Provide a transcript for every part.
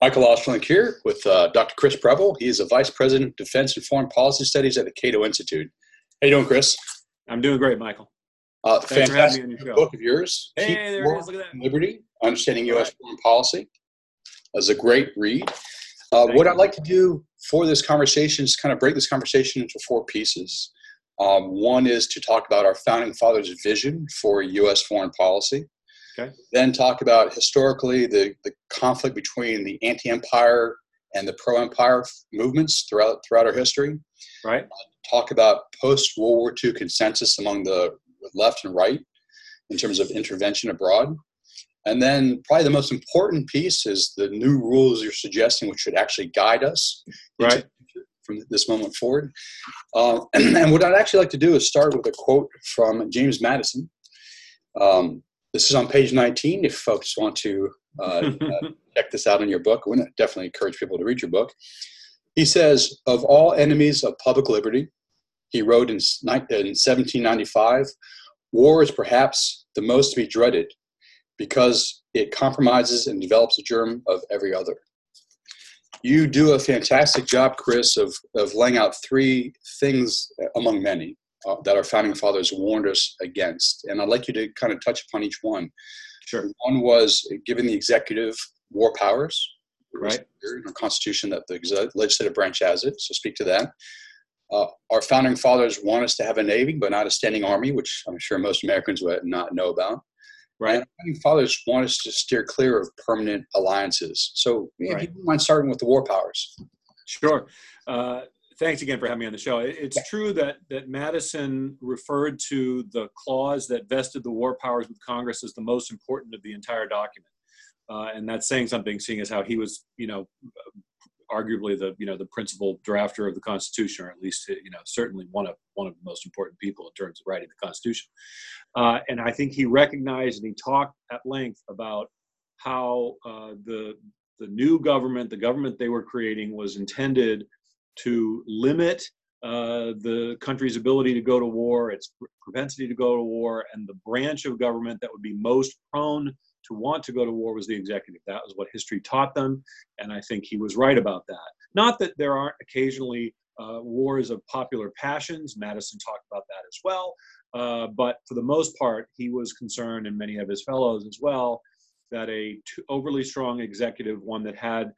Michael Ostrolenk here with uh, Dr. Chris Preble. He is a Vice President of Defense and Foreign Policy Studies at the Cato Institute. How you doing, Chris? I'm doing great, Michael. Uh, Thanks fantastic for having me on your show. book of yours. Hey, Keep there it is. Look at that. Liberty, Understanding U.S. Right. Foreign Policy. That's a great read. Uh, what you. I'd like to do for this conversation is kind of break this conversation into four pieces. Um, one is to talk about our founding fathers' vision for U.S. foreign policy. Okay. Then talk about historically the, the conflict between the anti-empire and the pro-empire movements throughout throughout our history. Right? Talk about post World War II consensus among the left and right in terms of intervention abroad. And then probably the most important piece is the new rules you're suggesting, which should actually guide us Right. from this moment forward. Uh, and, and what I'd actually like to do is start with a quote from James Madison. Um, this is on page 19 if folks want to uh, uh, check this out in your book. We definitely encourage people to read your book. He says, Of all enemies of public liberty, he wrote in, in 1795, war is perhaps the most to be dreaded because it compromises and develops the germ of every other. You do a fantastic job, Chris, of, of laying out three things among many uh, that our founding fathers warned us against. And I'd like you to kind of touch upon each one. sure. One was giving the executive war powers. Right. In our Constitution, that the legislative branch has it. So speak to that. Uh, our founding fathers want us to have a navy, but not a standing army, which I'm sure most Americans would not know about. Right. And our founding fathers want us to steer clear of permanent alliances. So, if Right. you mind starting with the war powers. Sure. Uh, thanks again for having me on the show. It- It's true that that Madison referred to the clause that vested the war powers with Congress as the most important of the entire document, uh, and that's saying something, seeing as how he was, you know, arguably the you know the principal drafter of the Constitution, or at least you know certainly one of one of the most important people in terms of writing the Constitution. Uh, and I think he recognized and he talked at length about how uh, the the new government, the government they were creating, was intended to limit uh, the country's ability to go to war, its propensity to go to war, and the branch of government that would be most prone to want to go to war was the executive. That was what history taught them, and I think he was right about that. Not that there aren't occasionally uh, wars of popular passions. Madison talked about that as well. Uh, but for the most part, he was concerned, and many of his fellows as well, that a overly strong executive, one that had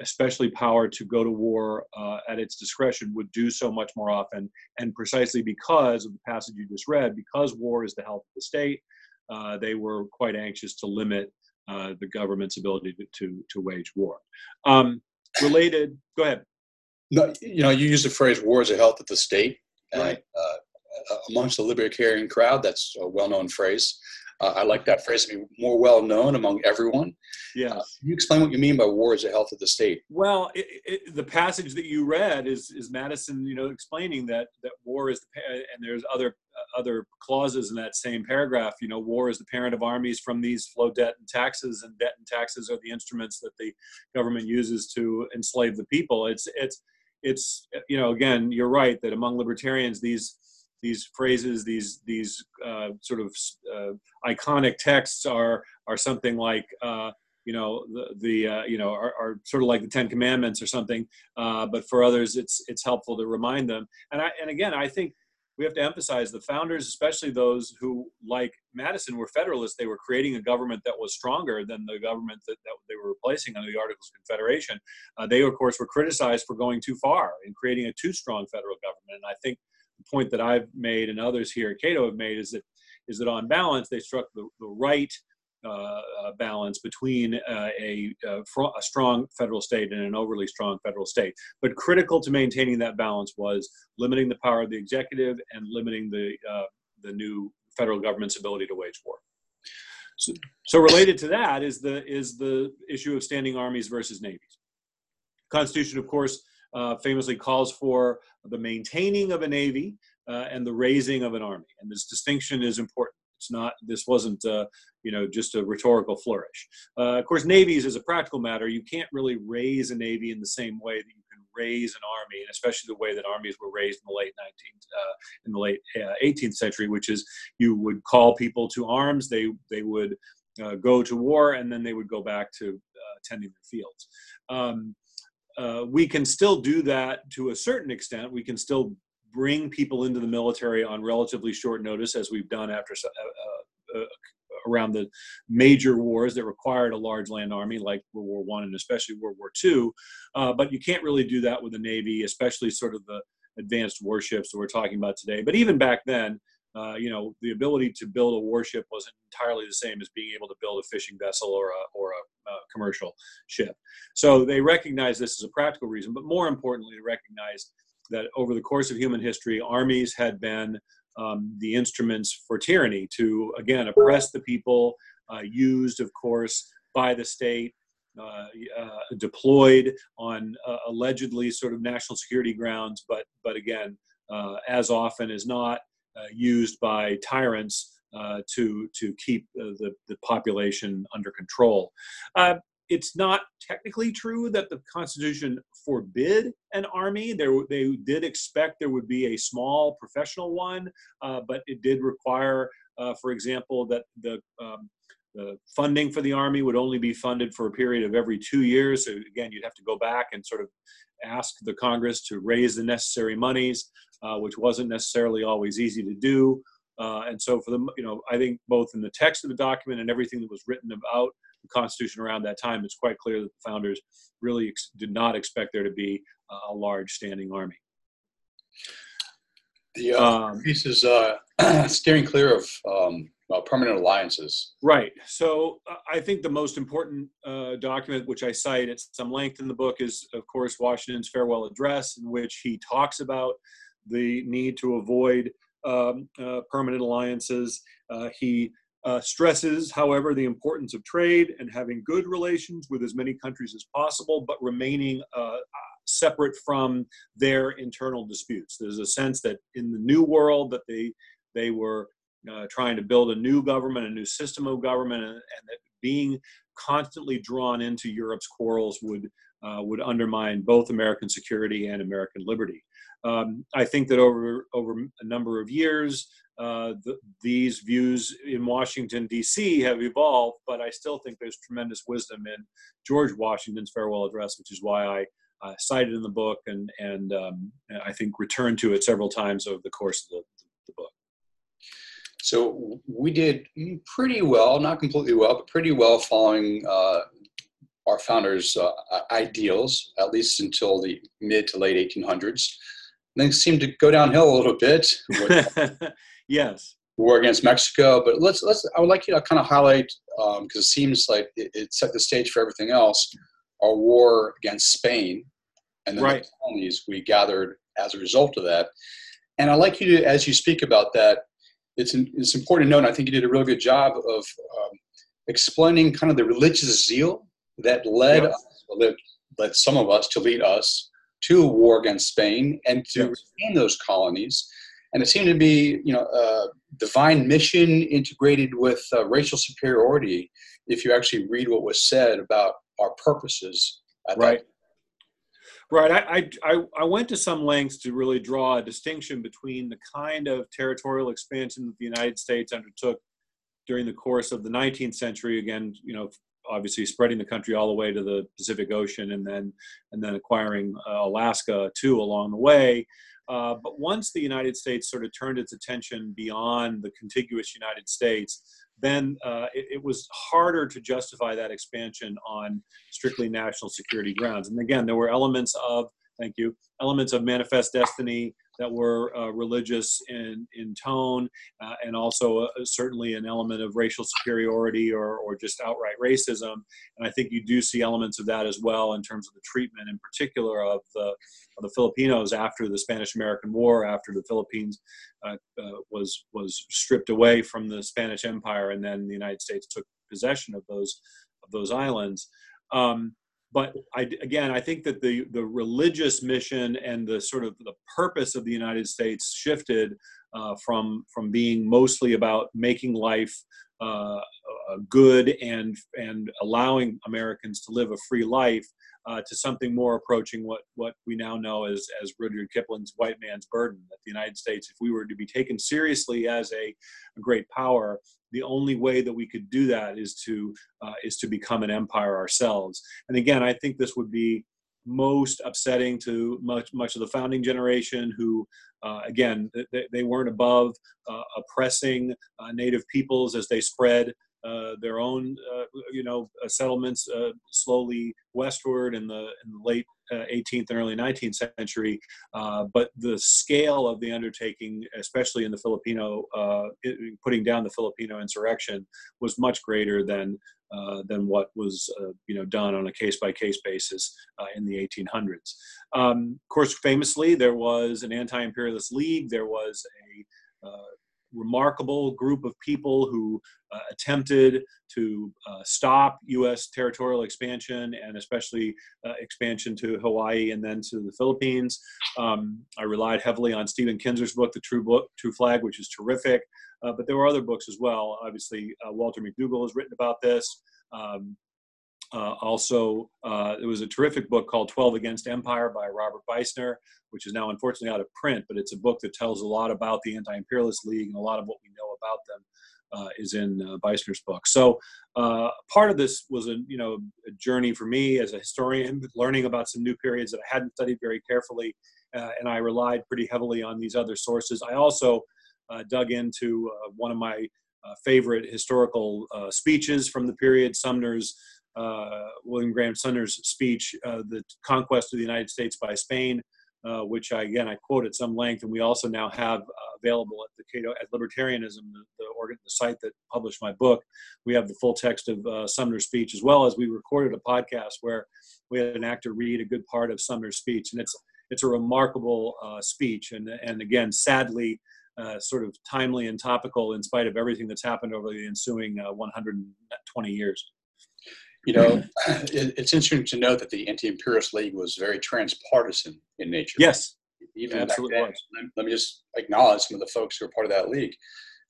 especially power to go to war uh, at its discretion, would do so much more often. And precisely because of the passage you just read, because war is the health of the state, uh, they were quite anxious to limit uh, the government's ability to, to, to wage war. Um, related, go ahead. No, you know, you use the phrase "war is the health of the state." and, Right. uh, amongst the libertarian crowd, that's a well-known phrase. Uh, I like that phrase to be more well-known among everyone. Yes. Uh, can you explain what you mean by war is the health of the state? Well, it, it, the passage that you read is is Madison, you know, explaining that that war is the and there's other uh, other clauses in that same paragraph. You know, war is the parent of armies. From these flow debt and taxes, and debt and taxes are the instruments that the government uses to enslave the people. It's it's it's you know, again, you're right that among libertarians these these phrases, these these uh, sort of uh, iconic texts are are something like. Uh, you know the, the uh, you know are, are sort of like the Ten Commandments or something. Uh, but for others, it's it's helpful to remind them. And I and again, I think we have to emphasize the founders, especially those who, like Madison, were Federalists. They were creating a government that was stronger than the government that, that they were replacing under the Articles of Confederation. Uh, they, of course, were criticized for going too far in creating a too strong federal government. And I think point that I've made and others here at Cato have made is that is that on balance they struck the, the right uh, uh, balance between uh, a, uh, fr- a strong federal state and an overly strong federal state. But critical to maintaining that balance was limiting the power of the executive and limiting the uh, the new federal government's ability to wage war. So, so related to that is the is the issue of standing armies versus navies. Constitution, of course, uh, famously calls for the maintaining of a navy uh, and the raising of an army, and this distinction is important. It's not. This wasn't, uh, you know, just a rhetorical flourish. Uh, of course, navies, as a practical matter, you can't really raise a navy in the same way that you can raise an army, and especially the way that armies were raised in the late 19th, uh, in the late uh, 18th century, which is you would call people to arms. They they would uh, go to war, and then they would go back to uh, tending their fields. Um, uh, we can still do that to a certain extent. We can still bring people into the military on relatively short notice, as we've done after uh, uh, uh, around the major wars that required a large land army, like World War One and especially World War Two. Uh, but you can't really do that with the Navy, especially sort of the advanced warships that we're talking about today. But even back then, uh, you know, the ability to build a warship wasn't entirely the same as being able to build a fishing vessel or a, or a, a commercial ship. So they recognized this as a practical reason, but more importantly, they recognized that over the course of human history, armies had been um, the instruments for tyranny to, again, oppress the people, uh, used, of course, by the state, uh, uh, deployed on uh, allegedly sort of national security grounds, but, but again, uh, as often as not, uh, used by tyrants to, to keep the, the population under control it's not technically true that the Constitution forbid an army. There, they did expect there would be a small professional one, uh, but it did require, uh, for example, that the um, the funding for the army would only be funded for a period of every two years. So again, you'd have to go back and sort of ask the Congress to raise the necessary monies, uh, which wasn't necessarily always easy to do. Uh, and so, for the you know, I think both in the text of the document and everything that was written about the Constitution around that time, it's quite clear that the founders really ex- did not expect there to be a large standing army. The uh, um, piece is uh, steering clear of um, permanent alliances. Right. So uh, I think the most important uh, document, which I cite at some length in the book, is, of course, Washington's farewell address, in which he talks about the need to avoid um, uh, permanent alliances. Uh, he uh, stresses, however, the importance of trade and having good relations with as many countries as possible, but remaining separate from their internal disputes. There's a sense that in the new world that they they were uh, trying to build a new government, a new system of government, and, and that being constantly drawn into Europe's quarrels would uh, would undermine both American security and American liberty. Um, I think that over over a number of years, uh, the, these views in Washington, D.C. have evolved, but I still think there's tremendous wisdom in George Washington's farewell address, which is why I uh, cited in the book and, and um, I think returned to it several times over the course of the, the book. So we did pretty well, not completely well, but pretty well following uh, our founders' uh, ideals, at least until the mid to late 1800s. Things seem to go downhill a little bit. Yes. War against Mexico, but let's let's. I would like you to kind of highlight because um, it seems like it, it, set the stage for everything else. Our war against Spain, and the right. colonies we gathered as a result of that. And I'd like you to, as you speak about that, it's it's important to note. And I think you did a really good job of um, explaining kind of the religious zeal that led yes. us, led, led some of us to lead us to a war against Spain and to yes. retain those colonies and it seemed to be you know a divine mission integrated with uh, racial superiority if you actually read what was said about our purposes right that. right I, I i went to some lengths to really draw a distinction between the kind of territorial expansion that the united states undertook during the course of the 19th century again you know obviously spreading the country all the way to the pacific ocean and then and then acquiring uh, alaska too along the way uh, but once the United States sort of turned its attention beyond the contiguous United States, then uh, it, it, was harder to justify that expansion on strictly national security grounds. And again, there were elements of, thank you, elements of manifest destiny that were uh, religious in, in tone, uh, and also uh, certainly an element of racial superiority or, or just outright racism. And I think you do see elements of that as well in terms of the treatment, in particular, of the, of the Filipinos after the Spanish American War, after the Philippines uh, uh, was, was stripped away from the Spanish Empire, and then the United States took possession of those, of those islands. Um, but I, again, I think that the the religious mission and the sort of the purpose of the United States shifted uh, from from being mostly about making life uh, good and and allowing Americans to live a free life uh, to something more approaching what what we now know as as Rudyard Kipling's white man's burden. That the United States, if we were to be taken seriously as a, a great power, the only way that we could do that is to uh, is to become an empire ourselves. And again, I think this would be most upsetting to much much of the founding generation who uh, again they, they, weren't above uh, oppressing uh, native peoples as they spread their own, uh, you know, uh, settlements slowly westward in the, in the late 18th and early 19th century. but the scale of the undertaking, especially in the Filipino, putting down the Filipino insurrection, was much greater than uh, than what was uh, you know done on a case by case basis uh, in the 1800s. Um, of course, famously, there was an anti-imperialist league. There was a remarkable group of people who uh, attempted to uh, stop U.S. territorial expansion and especially uh, expansion to Hawaii and then to the Philippines. Um, I relied heavily on Stephen Kinzer's book, The True Book, True Flag, which is terrific. Uh, but there were other books as well. Obviously, uh, Walter McDougall has written about this. Um, uh, also, uh, there was a terrific book called 12 Against Empire by Robert Beisner, which is now unfortunately out of print, but it's a book that tells a lot about the Anti Imperialist League and a lot of what we know about them. Uh, is in uh, Beisner's book. So uh, part of this was a you know a journey for me as a historian, learning about some new periods that I hadn't studied very carefully, uh, and I relied pretty heavily on these other sources. I also uh, dug into uh, one of my favorite historical speeches from the period, Sumner's William Graham Sumner's speech, uh, "The Conquest of the United States by Spain," uh, which I, again I quote at some length, and we also now have available at the Cato at Libertarianism, the, the, organ, the site that published my book. We have the full text of Sumner's speech, as well as we recorded a podcast where we had an actor read a good part of Sumner's speech, and it's it's a remarkable speech, and and again, sadly. Uh, sort of timely and topical in spite of everything that's happened over the ensuing uh, 120 years you know, it, it's interesting to note that the Anti-Imperialist League was very transpartisan in nature. Yes, even absolutely then, Let me just acknowledge some of the folks who were part of that league: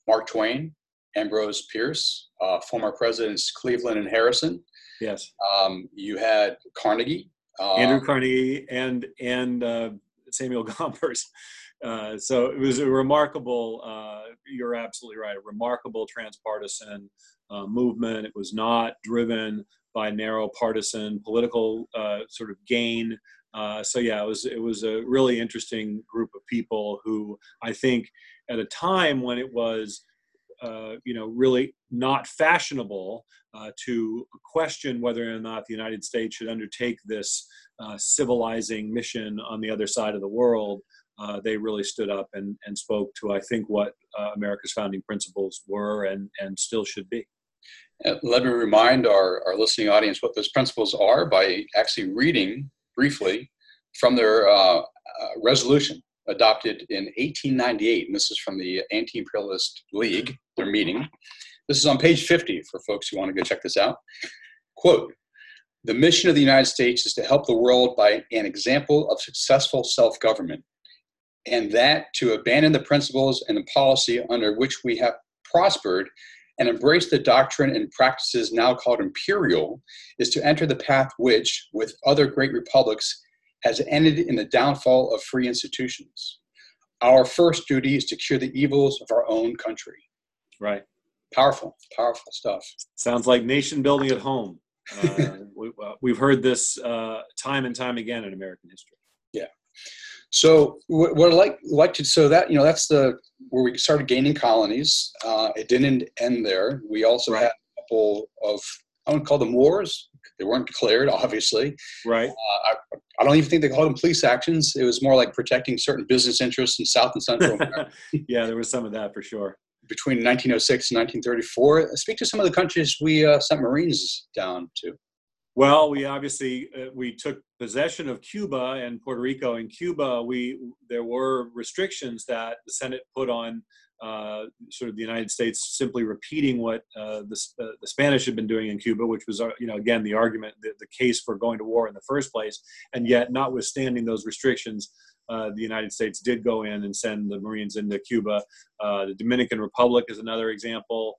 Mark Twain, Ambrose Bierce, uh, former presidents Cleveland and Harrison. Yes. Um, you had Carnegie, uh, Andrew Carnegie, and and uh, Samuel Gompers. Uh, so it was a remarkable. Uh, you're absolutely right. A remarkable transpartisan uh, movement. It was not driven by narrow partisan political uh, sort of gain. Uh, so yeah, it was it was a really interesting group of people who I think at a time when it was uh, you know really not fashionable uh, to question whether or not the United States should undertake this uh, civilizing mission on the other side of the world. Uh, they really stood up and, and spoke to I think what America's founding principles were and and still should be. Uh, let me remind our, our listening audience what those principles are by actually reading briefly from their uh, uh, resolution adopted in 1898. And this is from the Anti Imperialist League, their meeting. This is on page 50 for folks who want to go check this out. Quote The mission of the United States is to help the world by an example of successful self government, and that to abandon the principles and the policy under which we have prospered and embrace the doctrine and practices now called imperial is to enter the path which, with other great republics, has ended in the downfall of free institutions. Our first duty is to cure the evils of our own country. Right. Powerful, powerful stuff. Sounds like nation building at home. Uh, we, have heard this uh, time and time again in American history. Yeah. So what I like like to so that you know that's the where we started gaining colonies. Uh, it didn't end there. We also right. had a couple of I wouldn't call them wars. They weren't declared, obviously. Right. Uh, I, I, don't even think they called them police actions. It was more like protecting certain business interests in South and Central America. yeah, there was some of that for sure. Between 1906 and 1934, speak to some of the countries we uh, sent Marines down to. Well, we obviously uh, we took possession of Cuba and Puerto Rico. In Cuba, we there were restrictions that the Senate put on uh, sort of the United States simply repeating what uh, the, uh, the Spanish had been doing in Cuba, which was, uh, you know, again, the argument, the, the, case for going to war in the first place. And yet, notwithstanding those restrictions, uh, the United States did go in and send the Marines into Cuba. the Dominican Republic is another example,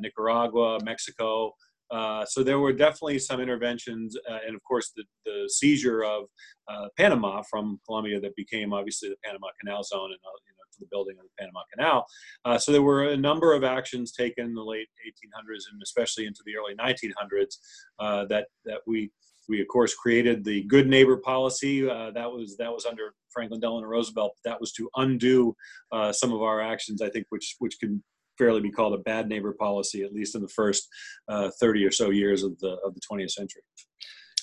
Nicaragua, Mexico. Uh, so there were definitely some interventions, uh, and of course the, the seizure of uh, Panama from Colombia that became obviously the Panama Canal Zone, and uh, you know, the building of the Panama Canal. Uh, so there were a number of actions taken in the late 1800s and especially into the early 1900s uh, that that we we of course created the good neighbor policy uh, that was that was under Franklin Delano Roosevelt. That was to undo uh, some of our actions, I think, which which can fairly be called a bad neighbor policy, at least in the first uh, 30 or so years of the of the 20th century.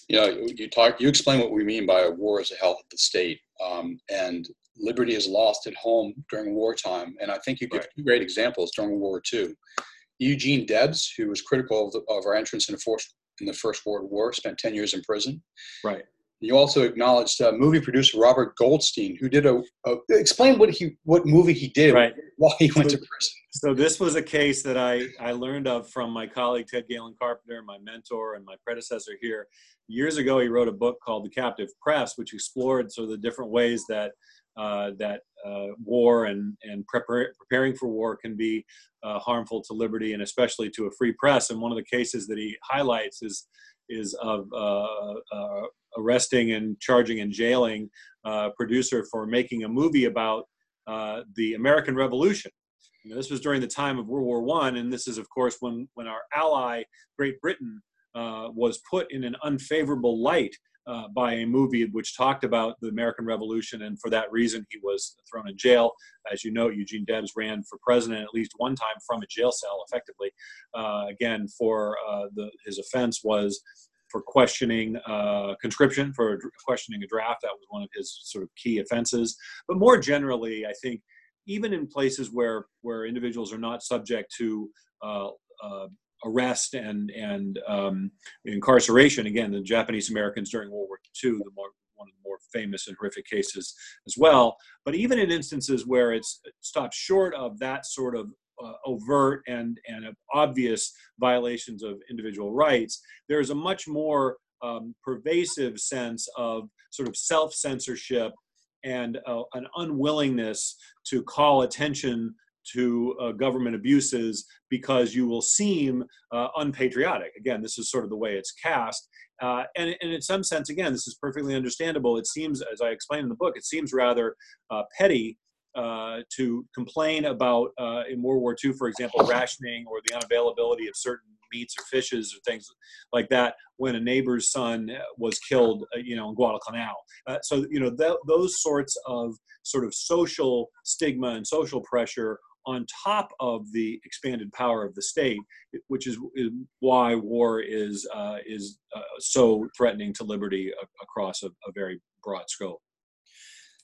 Yeah, you talk. You explain what we mean by a war as a health of the state, um, and liberty is lost at home during wartime. And I think you give right. two great examples during World War II. Eugene Debs, who was critical of, the, of our entrance in the, force, in the First World War, spent 10 years in prison. Right. You also acknowledged uh, movie producer Robert Goldstein, who did a, a, explain what he what movie he did right. while he went so, to prison. So this was a case that I I learned of from my colleague Ted Galen Carpenter, my mentor and my predecessor here. Years ago, he wrote a book called The Captive Press, which explored sort of the different ways that uh, that uh, war and and prepar- preparing for war can be uh, harmful to liberty and especially to a free press. And one of the cases that he highlights is is of uh, uh, arresting and charging and jailing a producer for making a movie about uh, the American Revolution. You know, this was during the time of World War One, and this is, of course, when when our ally Great Britain uh, was put in an unfavorable light uh, by a movie which talked about the American Revolution, and for that reason, he was thrown in jail. As you know, Eugene Debs ran for president at least one time from a jail cell, effectively. Uh, again, for uh, the his offense was for questioning uh, conscription, for questioning a draft. That was one of his sort of key offenses. But more generally, I think even in places where where individuals are not subject to uh, uh, arrest and and um, incarceration. Again, the Japanese Americans during World War II, the more one of the more famous and horrific cases as well. But even in instances where it's stopped short of that sort of uh, overt and, and obvious violations of individual rights, there's a much more um, pervasive sense of sort of self censorship and uh, an unwillingness to call attention to uh, government abuses because you will seem uh, unpatriotic. Again, this is sort of the way it's cast. Uh, and, and, in some sense, again, this is perfectly understandable. It seems, as I explained in the book, it seems rather uh, petty uh, to complain about uh, in World War II, for example, rationing or the unavailability of certain meats or fishes or things like that when a neighbor's son was killed, you know, in Guadalcanal. Uh, so, you know, th- those sorts of sort of social stigma and social pressure on top of the expanded power of the state, which is, is why war is uh, is uh, so threatening to liberty across a, a very broad scope.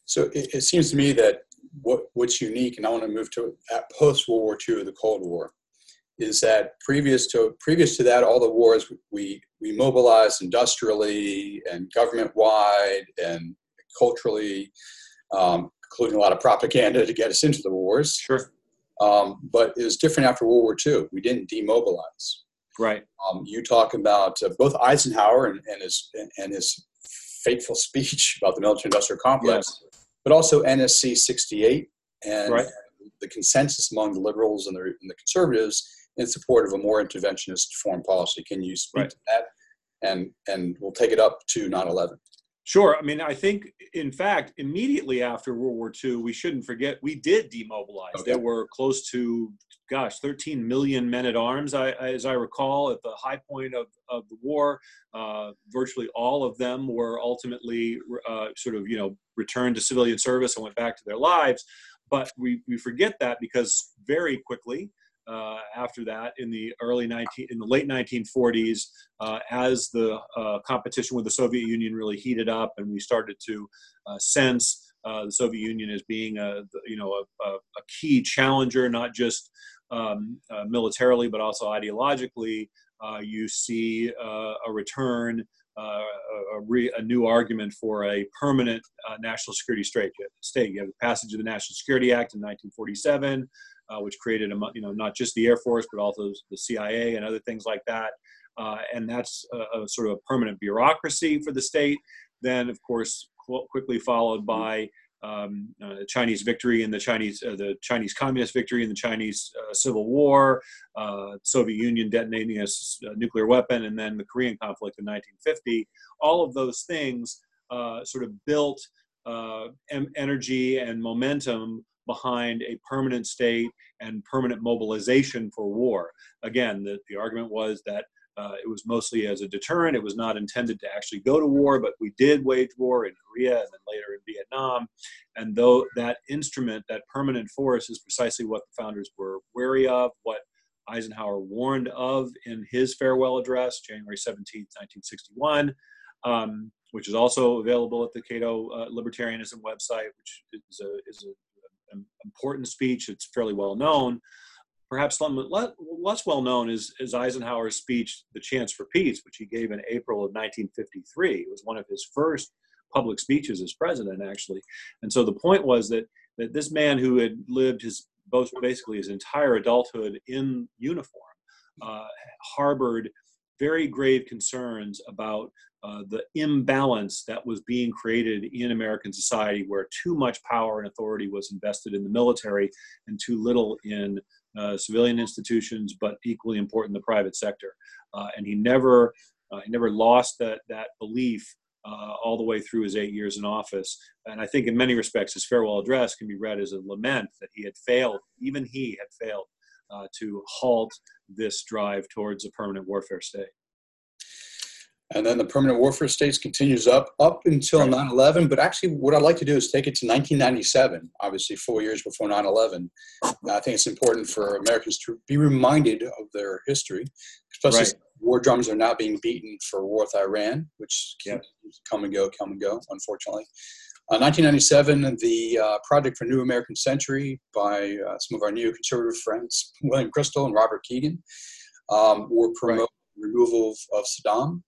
So it, it, seems to me that what, what's unique, and I want to move to at post World War II, the Cold War, is that previous to previous to that, all the wars we we mobilized industrially and government wide and culturally, um, including a lot of propaganda to get us into the wars. Sure. Um, but it was different after World War II. We didn't demobilize. Right. Um, you talk about uh, both Eisenhower and, and his and his fateful speech about the military-industrial complex. Yes but also NSC 68 and right. the consensus among the liberals and the, and the, conservatives in support of a more interventionist foreign policy. Can you speak right. to that? And, and we'll take it up to 9 11. Sure. I mean, I think, in fact, immediately after World War II, we shouldn't forget we did demobilize. Okay. There were close to, gosh, 13 million men at arms, I, as I recall, at the high point of, of the war. Uh, virtually all of them were ultimately uh, sort of, you know, returned to civilian service and went back to their lives. But we, we forget that because very quickly, uh, after that in the early 19 in the late 1940s uh, as the uh, competition with the Soviet Union really heated up and we started to uh, sense uh, the Soviet Union as being a you know a, a, key challenger not just um, uh, militarily but also ideologically you see a return a, re, a, new argument for a permanent national security. State. You have the passage of the National Security Act in 1947, uh, which created a, you know not just the Air Force but also the CIA and other things like that. Uh, and that's a, a, sort of a permanent bureaucracy for the state. Then, of course, qu- quickly followed by um, uh, the Chinese victory and the Chinese uh, the Chinese Communist victory in the Chinese uh, Civil War, uh, Soviet Union detonating a, a, nuclear weapon, and then the Korean conflict in 1950. All of those things uh, sort of built uh, em- energy and momentum behind a permanent state and permanent mobilization for war. Again, the, the argument was that uh, it was mostly as a deterrent. It was not intended to actually go to war, but we did wage war in Korea and then later in Vietnam. And though that instrument, that permanent force, is precisely what the founders were wary of, what Eisenhower warned of in his farewell address, January 17, 1961, um, which is also available at the Cato uh, Libertarianism website, which is a, is a important speech. It's fairly well known. Perhaps less well known is, is Eisenhower's speech, The Chance for Peace, which he gave in April of 1953. It was one of his first public speeches as president, actually. And so the point was that, that this man who had lived his both basically his entire adulthood in uniform uh, harbored very grave concerns about uh, the imbalance that was being created in American society, where too much power and authority was invested in the military and too little in uh, civilian institutions, but equally important the private sector. Uh, and he never uh, he never lost that that belief uh, all the way through his eight years in office. And I think in many respects, his farewell address can be read as a lament that he had failed, even he had failed to halt this drive towards a permanent warfare state. And then the permanent warfare states continues up up until 9/11. But actually, what I'd like to do is take it to 1997. Obviously, four years before 9/11. I think it's important for Americans to be reminded of their history, especially right. war drums are now being beaten for war with Iran, which yeah. come and go, come and go. Unfortunately, uh, 1997, the uh, Project for New American Century by uh, some of our neoconservative friends, William Kristol and Robert Kagan, um, were promoting right. removal of Saddam.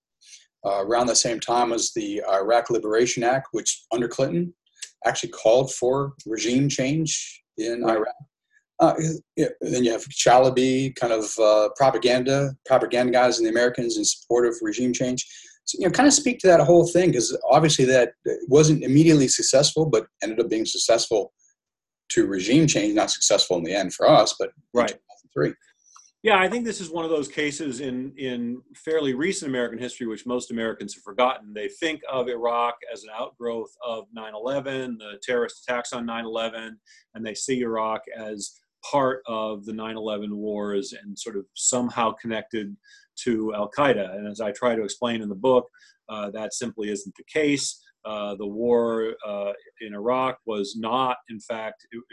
Uh, around the same time as the Iraq Liberation Act, which under Clinton actually called for regime change in right. Iraq. Uh, then you have Chalabi, kind of uh, propaganda, propagandizing the Americans in support of regime change so, you know, kind of speak to that whole thing because obviously that wasn't immediately successful, but ended up being successful to regime change, not successful in the end for us, but right. Three. Yeah, I think this is one of those cases in in fairly recent American history, which most Americans have forgotten. They think of Iraq as an outgrowth of 9/11, the terrorist attacks on 9/11, and they see Iraq as part of the 9/11 wars and sort of somehow connected to Al Qaeda. And as I try to explain in the book, uh, that simply isn't the case. Uh, the war uh, in Iraq was not, in fact, it,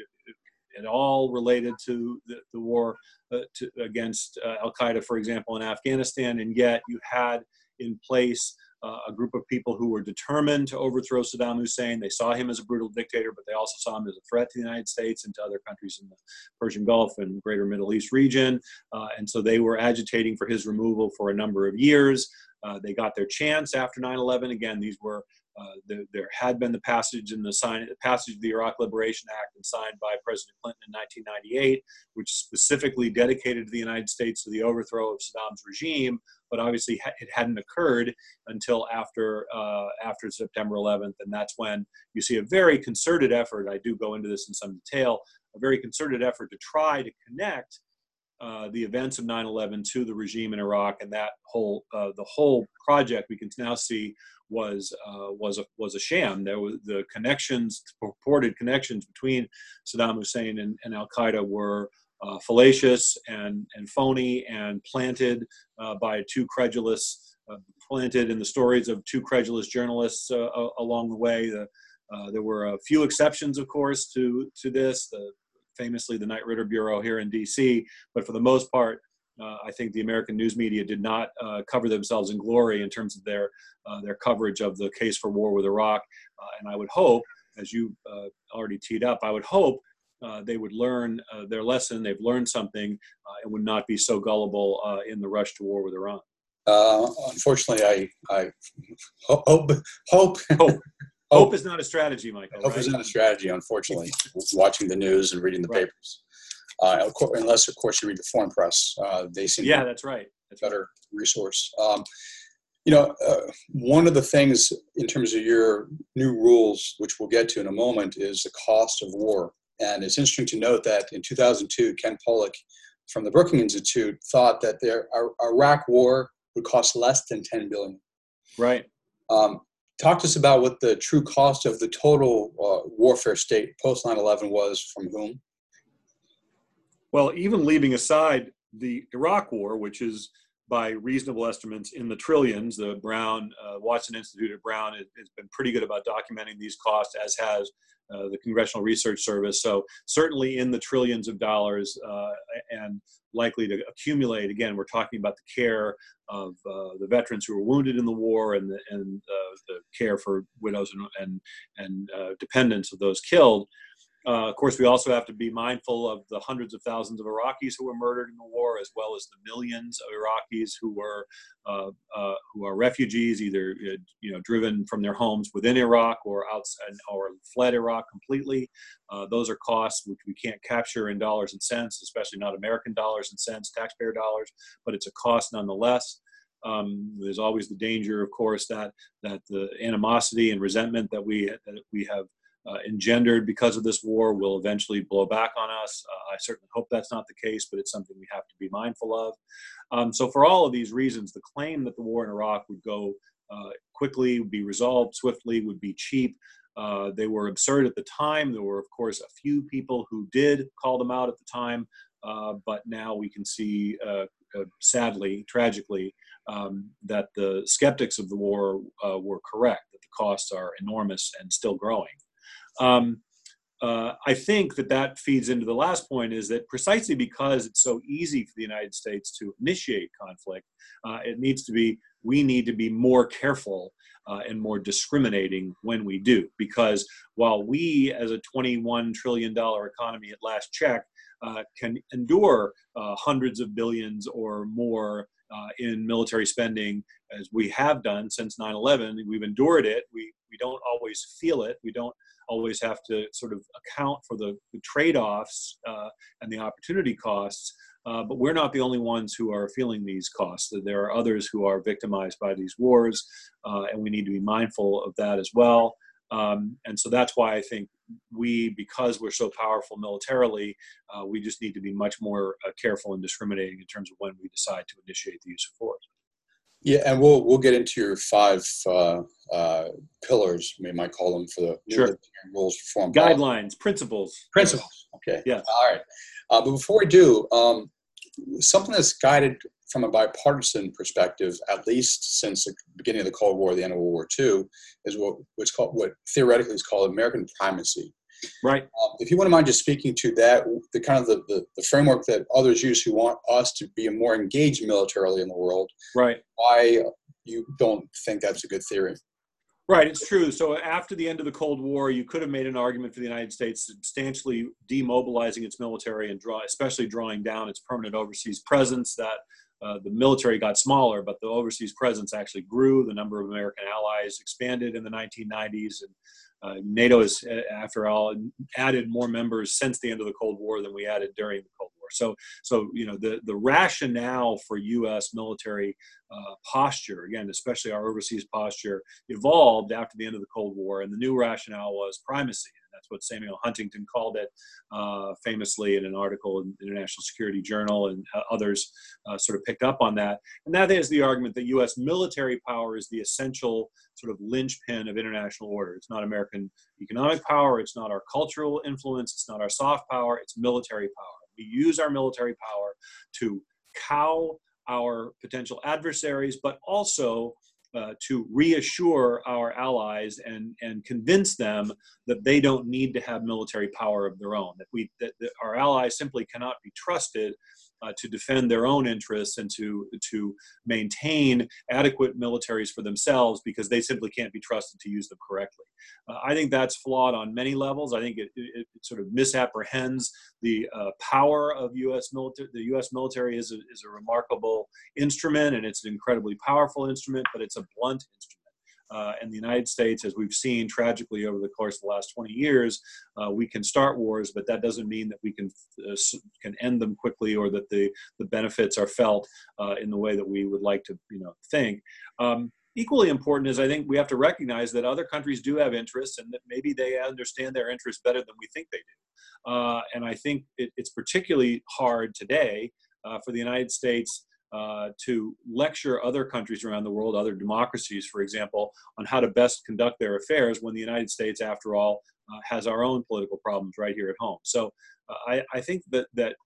at all related to the, the war uh, to, against uh, Al Qaeda, for example, in Afghanistan. And yet you had in place uh, a group of people who were determined to overthrow Saddam Hussein. They saw him as a brutal dictator, but they also saw him as a threat to the United States and to other countries in the Persian Gulf and greater Middle East region. Uh, and so they were agitating for his removal for a number of years. Uh, they got their chance after 9 11. Again, these were uh, the, there had been the passage in the sign, the passage of the Iraq Liberation Act and signed by President Clinton in 1998, which specifically dedicated the United States to the overthrow of Saddam's regime. But obviously, it hadn't occurred until after uh, after September 11th, and that's when you see a very concerted effort. I do go into this in some detail. A very concerted effort to try to connect uh, the events of 9/11 to the regime in Iraq, and that whole uh, the whole project we can now see was uh, was a was a sham. There was the connections, purported connections between Saddam Hussein and, and Al Qaeda were uh, fallacious and and phony and planted uh, by two credulous, uh, planted in the stories of two credulous journalists uh, along the way. The, uh, there were a few exceptions, of course, to to this. The, famously, the Knight Ridder Bureau here in D.C., but for the most part, uh, I think the American news media did not uh, cover themselves in glory in terms of their uh, their coverage of the case for war with Iraq. Uh, and I would hope, as you uh, already teed up, I would hope uh, they would learn their lesson. They've learned something and would not be so gullible in the rush to war with Iran. unfortunately, I, I hope hope. hope. Hope is not a strategy, Michael. Hope right? is not a strategy, unfortunately. watching the news and reading the right. papers uh, unless of course you read the foreign press. Uh, they seem yeah, that's right. That's better resource. Um, you know, uh, one of the things in terms of your new rules, which we'll get to in a moment, is the cost of war. And it's interesting to note that in 2002, Ken Pollack from the Brookings Institute thought that the Iraq war would cost less than 10 billion. Right. Um, talk to us about what the true cost of the total uh, warfare state post 9/11 was from whom. Well, even leaving aside the Iraq War, which is by reasonable estimates in the trillions. The Brown uh, Watson Institute at Brown has, has, been pretty good about documenting these costs, as has uh, the Congressional Research Service. So certainly in the trillions of dollars uh, and likely to accumulate. Again, we're talking about the care of uh, the veterans who were wounded in the war and the, and uh, the care for widows and and, and uh, dependents of those killed. Uh, of course, we also have to be mindful of the hundreds of thousands of Iraqis who were murdered in the war, as well as the millions of Iraqis who were uh, uh, who are refugees, either uh, you know driven from their homes within Iraq or outside or fled Iraq completely. Uh, those are costs which we can't capture in dollars and cents, especially not American dollars and cents, taxpayer dollars, but it's a cost nonetheless. Um, there's always the danger, of course, that that the animosity and resentment that we that we have engendered because of this war will eventually blow back on us. Uh, I certainly hope that's not the case, but it's something we have to be mindful of. Um, so, for all of these reasons, the claim that the war in Iraq would go uh, quickly, would be resolved swiftly, would be cheap. Uh, they were absurd at the time. There were, of course, a few people who did call them out at the time, uh, but now we can see, uh, sadly, tragically, um, that the skeptics of the war were correct, that the costs are enormous and still growing. Um, uh, I think that that feeds into the last point is that precisely because it's so easy for the United States to initiate conflict, uh, it needs to be, we need to be more careful uh, and more discriminating when we do. Because while we, as a $21 trillion economy at last check, uh, can endure uh, hundreds of billions or more uh, in military spending, as we have done since 9 11, we've endured it. We, we don't always feel it. We don't always have to sort of account for the, the trade-offs uh, and the opportunity costs. Uh, but we're not the only ones who are feeling these costs. There are others who are victimized by these wars, uh, and we need to be mindful of that as well. Um, and so that's why I think we, because we're so powerful militarily, uh, we just need to be much more uh, careful and discriminating in terms of when we decide to initiate the use of force. Yeah, and we'll we'll get into your five uh, uh, pillars, we might call them for the sure. rules reform guidelines, principles. Principles. Okay. Yeah. All right. Uh, but before we do, um, something that's guided from a bipartisan perspective, at least since the beginning of the Cold War, the end of World War II, is what what's called what theoretically is called American primacy. Right. Um, if you wouldn't mind just speaking to that, the kind of the, the, the, framework that others use who want us to be more engaged militarily in the world. Right. Why you don't think that's a good theory? Right, it's true. So after the end of the Cold War, you could have made an argument for the United States substantially demobilizing its military and draw, especially drawing down its permanent overseas presence. That uh, the military got smaller, but the overseas presence actually grew. The number of American allies expanded in the 1990s, and uh, NATO has, uh, after all, added more members since the end of the Cold War than we added during the Cold War. So, so you know, the the rationale for U.S. military uh, posture, again, especially our overseas posture, evolved after the end of the Cold War, and the new rationale was primacy. That's what Samuel Huntington called it uh, famously in an article in the International Security Journal, and uh, others uh, sort of picked up on that. And that is the argument that U.S. military power is the essential sort of linchpin of international order. It's not American economic power, it's not our cultural influence, it's not our soft power, it's military power. We use our military power to cow our potential adversaries, but also uh, to reassure our allies and, and convince them that they don't need to have military power of their own, that, we, that, that our allies simply cannot be trusted uh, to defend their own interests and to, to maintain adequate militaries for themselves because they simply can't be trusted to use them correctly. Uh, I think that's flawed on many levels. I think it, it, it sort of misapprehends the uh, power of U.S. military. The U.S. military is a, is a remarkable instrument and it's an incredibly powerful instrument, but it's a blunt instrument. Uh, and the United States, as we've seen tragically over the course of the last 20 years, uh, we can start wars, but that doesn't mean that we can uh, can end them quickly or that the the benefits are felt uh, in the way that we would like to you know think. Um, equally important is I think we have to recognize that other countries do have interests and that maybe they understand their interests better than we think they do. Uh, and I think it, it's particularly hard today uh, for the United States uh, to lecture other countries around the world, other democracies, for example, on how to best conduct their affairs when the United States, after all, uh, has our own political problems right here at home. So uh, I, I think that that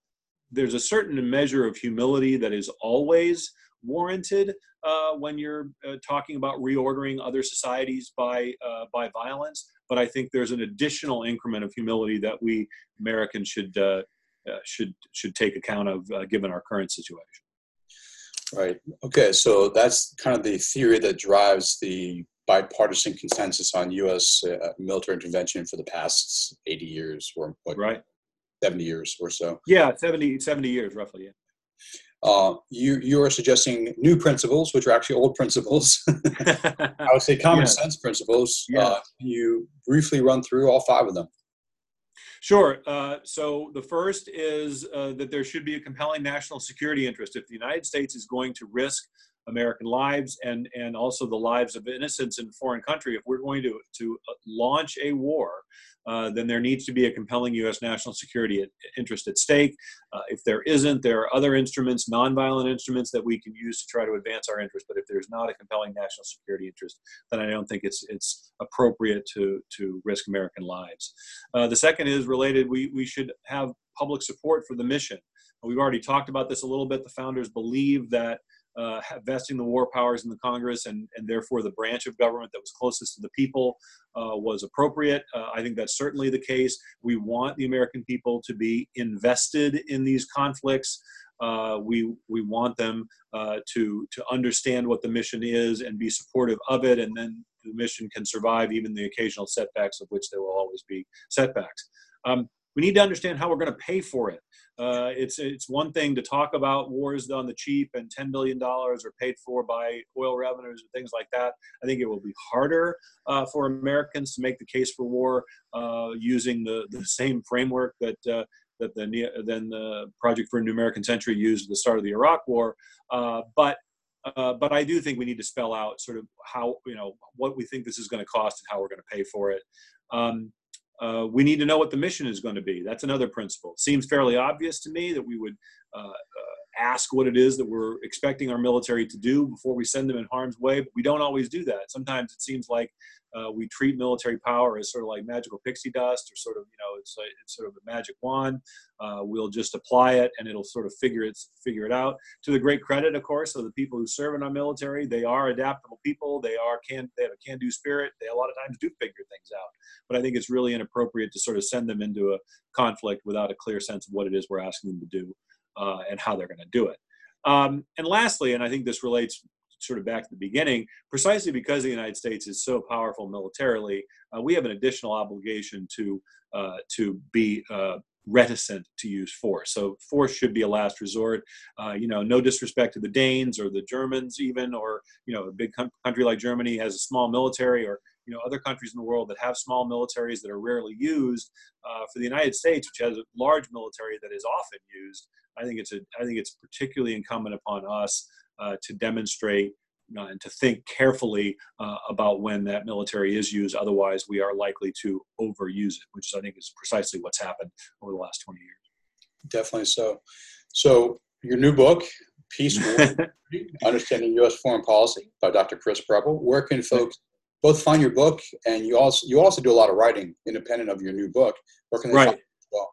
there's a certain measure of humility that is always warranted uh, when you're uh, talking about reordering other societies by uh, by violence. But I think there's an additional increment of humility that we Americans should should should take account of given our current situation. Right. Okay. So that's kind of the theory that drives the bipartisan consensus on U.S. military intervention for the past 80 years, or what, right, 70 years or so. Yeah, 70 70 years roughly. Yeah. Uh, you you are suggesting new principles, which are actually old principles. I would say common yes. sense principles. Yes. Uh, can you briefly run through all five of them? Sure. Uh, so the first is uh, that there should be a compelling national security interest. If the United States is going to risk American lives and and also the lives of innocents in a foreign country. If we're going to to uh, launch a war, uh, then there needs to be a compelling U.S. national security interest at stake. Uh, if there isn't, there are other instruments, nonviolent instruments that we can use to try to advance our interest. But if there's not a compelling national security interest, then I don't think it's it's appropriate to to risk American lives. Uh, the second is related. We we should have public support for the mission. We've already talked about this a little bit. The founders believe that uh, vesting the war powers in the Congress and, and therefore the branch of government that was closest to the people uh, was appropriate. Uh, I think that's certainly the case. We want the American people to be invested in these conflicts. Uh, we we want them uh, to to understand what the mission is and be supportive of it, and then the mission can survive even the occasional setbacks, of which there will always be setbacks. Um, we need to understand how we're going to pay for it. Uh, it's it's one thing to talk about wars on the cheap and ten billion dollars are paid for by oil revenues and things like that. I think it will be harder uh, for Americans to make the case for war uh, using the the same framework that. Uh, that the then the Project for a New American Century used at the start of the Iraq War, uh, but uh, but I do think we need to spell out sort of how you know what we think this is going to cost and how we're going to pay for it. Um, uh, we need to know what the mission is going to be. That's another principle. It seems fairly obvious to me that we would uh, uh, ask what it is that we're expecting our military to do before we send them in harm's way, but we don't always do that. Sometimes it seems like uh, we treat military power as sort of like magical pixie dust, or sort of you know it's it's sort of a magic wand. Uh, we'll just apply it, and it'll sort of figure it figure it out. To the great credit, of course, of the people who serve in our military, they are adaptable people. They are can they have a can do spirit. They a lot of times do figure things out. But I think it's really inappropriate to sort of send them into a conflict without a clear sense of what it is we're asking them to do uh, and how they're going to do it. Um, and lastly, and I think this relates sort of back to the beginning, precisely because the United States is so powerful militarily, uh, we have an additional obligation to uh, to be uh, reticent to use force. So force should be a last resort. Uh, you know, no disrespect to the Danes or the Germans, even, or you know, a big country like Germany has a small military, or you know, other countries in the world that have small militaries that are rarely used. Uh, for the United States, which has a large military that is often used, I think it's a I think it's particularly incumbent upon us uh, to demonstrate uh, and to think carefully uh, about when that military is used. Otherwise, we are likely to overuse it, which is, I think is precisely what's happened over the last 20 years. Definitely so. So, your new book, Peace War, Understanding U.S. Foreign Policy by Dr. Chris Preble. Where can folks both find your book and you also you also do a lot of writing independent of your new book? Where can they right. find well?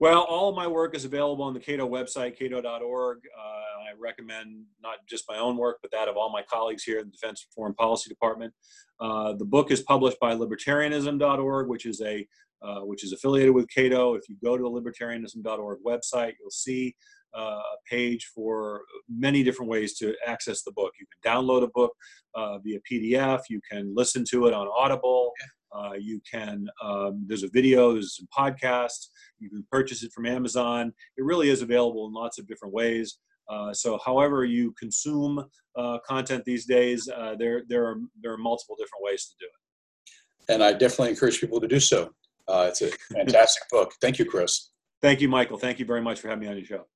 Well, all of my work is available on the Cato website, cato.org. Uh, I recommend not just my own work, but that of all my colleagues here in the Defense and Foreign Policy Department. Uh, the book is published by libertarianism.org, which is a uh, which is affiliated with Cato. If you go to the libertarianism.org website, you'll see uh, a page for many different ways to access the book. You can download a book uh, via PDF. You can listen to it on Audible. Uh, you can, um, there's a video, there's some podcasts. You can purchase it from Amazon. It really is available in lots of different ways. Uh, so, however you consume uh, content these days, uh, there there are there are multiple different ways to do it. And I definitely encourage people to do so. Uh, it's a fantastic book. Thank you, Chris. Thank you, Michael. Thank you very much for having me on your show.